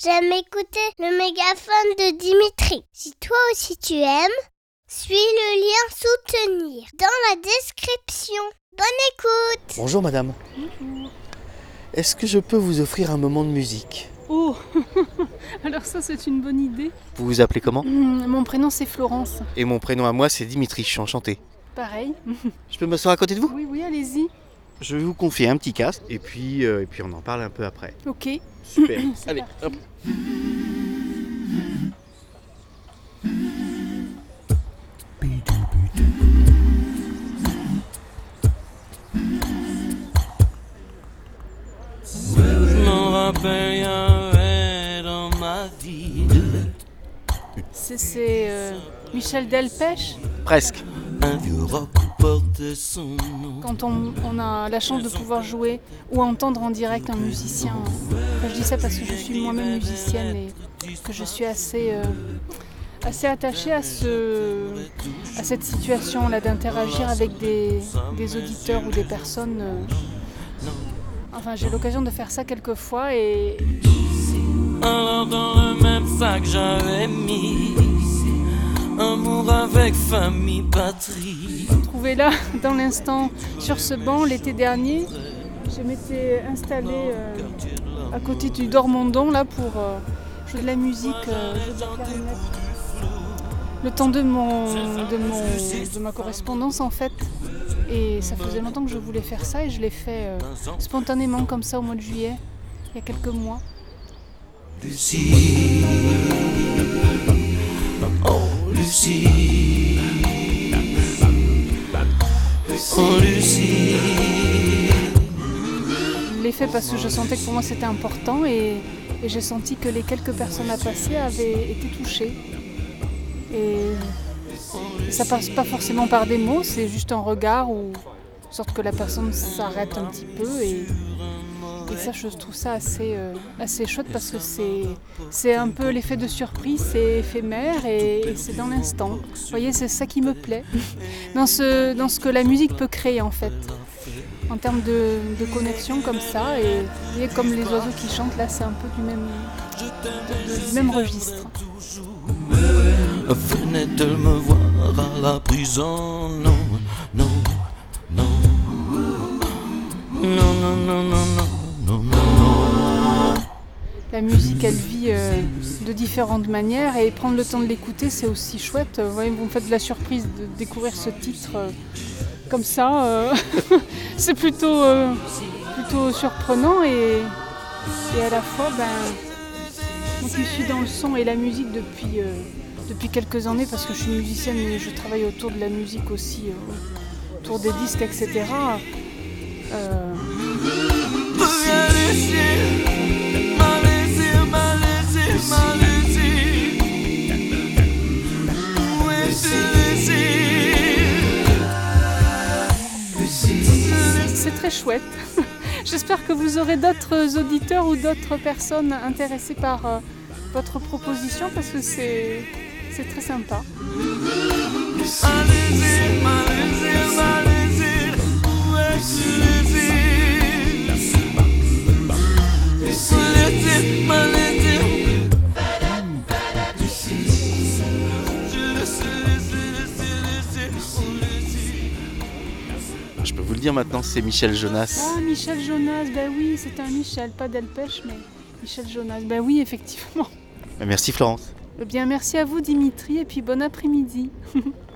j'aime écouter le mégaphone de Dimitri. Si toi aussi tu aimes, suis le lien soutenir dans la description. Bonne écoute Bonjour madame. Est-ce que je peux vous offrir un moment de musique? Oh Alors ça c'est une bonne idée. Vous vous appelez comment? Hmm, Mon prénom c'est Florence. Et mon prénom à moi c'est Dimitri, je suis enchanté. Pareil. Je peux m'asseoir à côté de vous? Oui, oui, allez-y. Je vais vous confier un petit casque et puis, euh, et puis on en parle un peu après. Ok. Super. Allez, hop. C'est, euh, Michel Delpech? Presque. Un vieux rock portait son nom. Quand on, on a la chance de pouvoir jouer ou entendre en direct un musicien. Enfin, je dis ça parce que je suis moi-même musicienne et que je suis assez, euh, assez attachée à, ce, à cette situation-là d'interagir avec des, des auditeurs ou des personnes. euh. Enfin, j'ai l'occasion de faire ça quelques fois et Alors dans le même sac j'avais mis avec famille, patrie trouvé là, dans l'instant, sur ce banc l'été dernier. Je m'étais installée euh, à côté du Dormondon là pour euh, jouer de la musique, euh, jouer de la clarinette. Le temps de, mon, de, mon, de ma correspondance en fait. Et ça faisait longtemps que je voulais faire ça et je l'ai fait spontanément comme ça au mois de juillet, il y a quelques mois. Lucie Oh Lucie Lucie Je l'ai fait parce que je sentais que pour moi c'était important et, et j'ai senti que les quelques personnes à passer avaient été touchées. Et, ça passe pas forcément par des mots, c'est juste un regard ou sorte que la personne s'arrête un petit peu et, et ça je trouve ça assez, euh, assez chouette parce que c'est, un peu l'effet de surprise, c'est éphémère et, c'est dans l'instant. Vous voyez, c'est ça qui me plaît dans ce, dans ce que la musique peut créer en fait en termes de, de connexion comme ça. Et vous voyez, comme les oiseaux qui chantent, là, c'est un peu du même, de- du même registre. Me voir à la prison Non, non, non, non, non, non, non La musique, elle vit euh, de différentes manières et prendre le temps de l'écouter, c'est aussi chouette. Vous voyez, vous me faites de la surprise de découvrir ce titre euh, comme ça. euh, c'est plutôt, euh, surprenant et, à la fois, ben, moi qui suis dans le son et la musique depuis, euh, depuis quelques années, parce que je suis musicienne et je travaille autour de la musique aussi, euh, autour des disques, etc. chouette. J'espère que vous aurez d'autres auditeurs ou d'autres personnes intéressées par euh, votre proposition parce que c'est c'est très sympa. Dire maintenant, c'est Michel Jonas. Ah, Michel Jonas, ben oui, c'est un Michel, pas Delpech, mais Michel Jonas. Ben oui, effectivement. Merci Florence. Eh bien, merci à vous, Dimitri, et puis bon après-midi.